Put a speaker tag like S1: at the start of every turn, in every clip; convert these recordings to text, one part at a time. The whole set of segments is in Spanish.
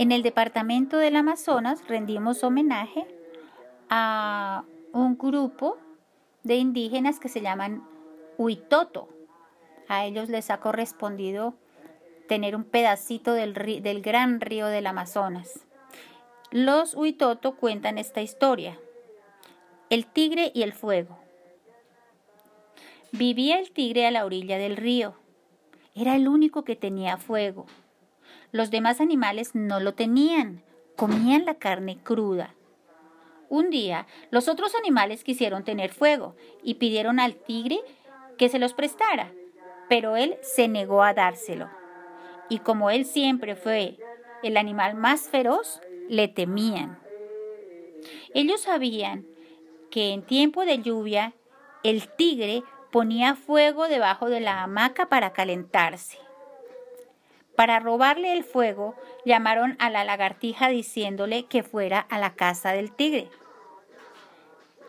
S1: En el departamento del Amazonas rendimos homenaje a un grupo de indígenas que se llaman Huitoto. A ellos les ha correspondido tener un pedacito del, gran río del Amazonas. Los Huitoto cuentan esta historia. El tigre y el fuego. Vivía el tigre a la orilla del río. Era el único que tenía fuego. Los demás animales no lo tenían, comían la carne cruda. Un día, los otros animales quisieron tener fuego y pidieron al tigre que se los prestara, pero él se negó a dárselo. Y como él siempre fue el animal más feroz, le temían. Ellos sabían que en tiempo de lluvia el tigre ponía fuego debajo de la hamaca para calentarse. Para robarle el fuego, llamaron a la lagartija diciéndole que fuera a la casa del tigre.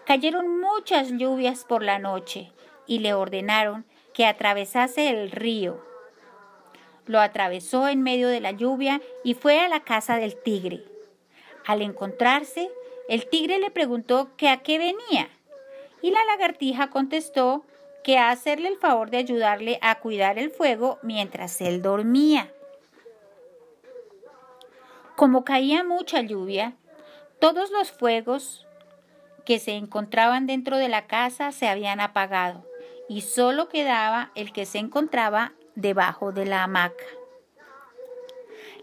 S1: Cayeron muchas lluvias por la noche y le ordenaron que atravesase el río. Lo atravesó en medio de la lluvia y fue a la casa del tigre. Al encontrarse, el tigre le preguntó que a qué venía y la lagartija contestó que a hacerle el favor de ayudarle a cuidar el fuego mientras él dormía. Como caía mucha lluvia, todos los fuegos que se encontraban dentro de la casa se habían apagado y solo quedaba el que se encontraba debajo de la hamaca.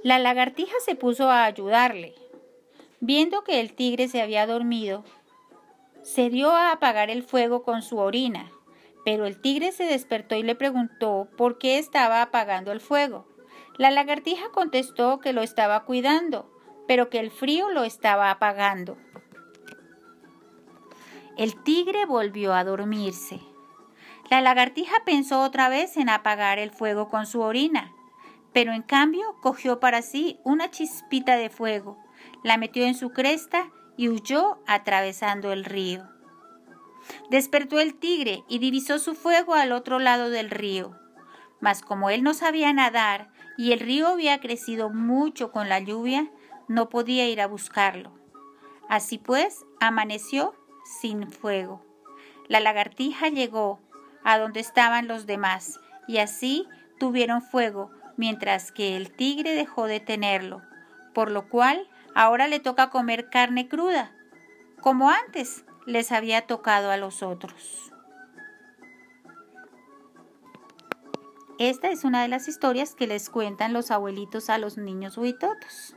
S1: La lagartija se puso a ayudarle. Viendo que el tigre se había dormido, se dio a apagar el fuego con su orina pero el tigre se despertó y le preguntó por qué estaba apagando el fuego. La lagartija contestó que lo estaba cuidando, pero que el frío lo estaba apagando. El tigre volvió a dormirse. La lagartija pensó otra vez en apagar el fuego con su orina, pero en cambio cogió para sí una chispita de fuego, la metió en su cresta y huyó atravesando el río. Despertó el tigre y divisó su fuego al otro lado del río. Mas como él no sabía nadar y el río había crecido mucho con la lluvia, no podía ir a buscarlo. Así pues, amaneció sin fuego. La lagartija llegó a donde estaban los demás y así tuvieron fuego, mientras que el tigre dejó de tenerlo, por lo cual ahora le toca comer carne cruda, como antes, les había tocado a los otros. Esta es una de las historias que les cuentan los abuelitos a los niños huitotos.